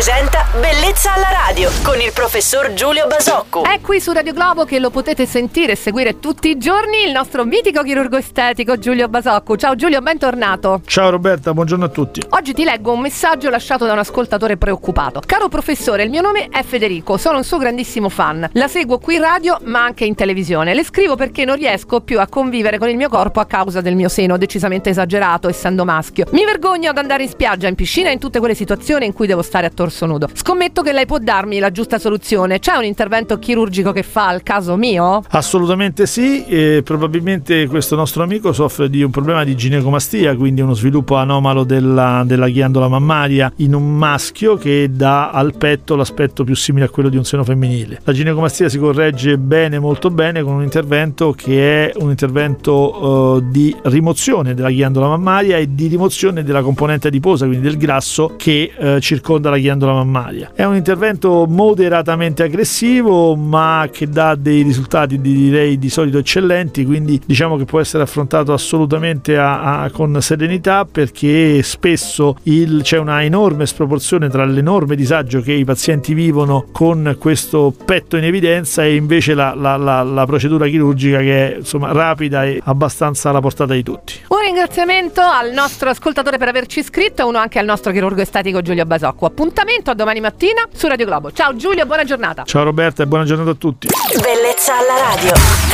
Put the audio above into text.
presenta Bellezza alla radio con il professor Giulio Basocco. È qui su Radio Globo che lo potete sentire e seguire tutti i giorni il nostro mitico chirurgo estetico Giulio Basocco. Ciao Giulio, bentornato. Ciao Roberta, buongiorno a tutti. Oggi ti leggo un messaggio lasciato da un ascoltatore preoccupato. Caro professore, il mio nome è Federico, sono un suo grandissimo fan. La seguo qui in radio ma anche in televisione. Le scrivo perché non riesco più a convivere con il mio corpo a causa del mio seno decisamente esagerato essendo maschio. Mi vergogno ad andare in spiaggia, in piscina e in tutte quelle situazioni in cui devo stare a torso nudo. Scommetto che lei può darmi la giusta soluzione. C'è un intervento chirurgico che fa al caso mio? Assolutamente sì, e probabilmente questo nostro amico soffre di un problema di ginecomastia, quindi uno sviluppo anomalo della, della ghiandola mammaria in un maschio che dà al petto l'aspetto più simile a quello di un seno femminile. La ginecomastia si corregge bene, molto bene, con un intervento che è un intervento uh, di rimozione della ghiandola mammaria e di rimozione della componente adiposa, quindi del grasso che uh, circonda la ghiandola mammaria. È un intervento moderatamente aggressivo, ma che dà dei risultati direi di solito eccellenti, quindi diciamo che può essere affrontato assolutamente a, a, con serenità perché spesso il, c'è una enorme sproporzione tra l'enorme disagio che i pazienti vivono con questo petto in evidenza e invece la, la, la, la procedura chirurgica che è insomma rapida e abbastanza alla portata di tutti. Un ringraziamento al nostro ascoltatore per averci iscritto e uno anche al nostro chirurgo estetico Giulio Basocco. Appuntamento a domani mattina su Radio Globo. Ciao Giulio, buona giornata. Ciao Roberta e buona giornata a tutti. Bellezza alla radio.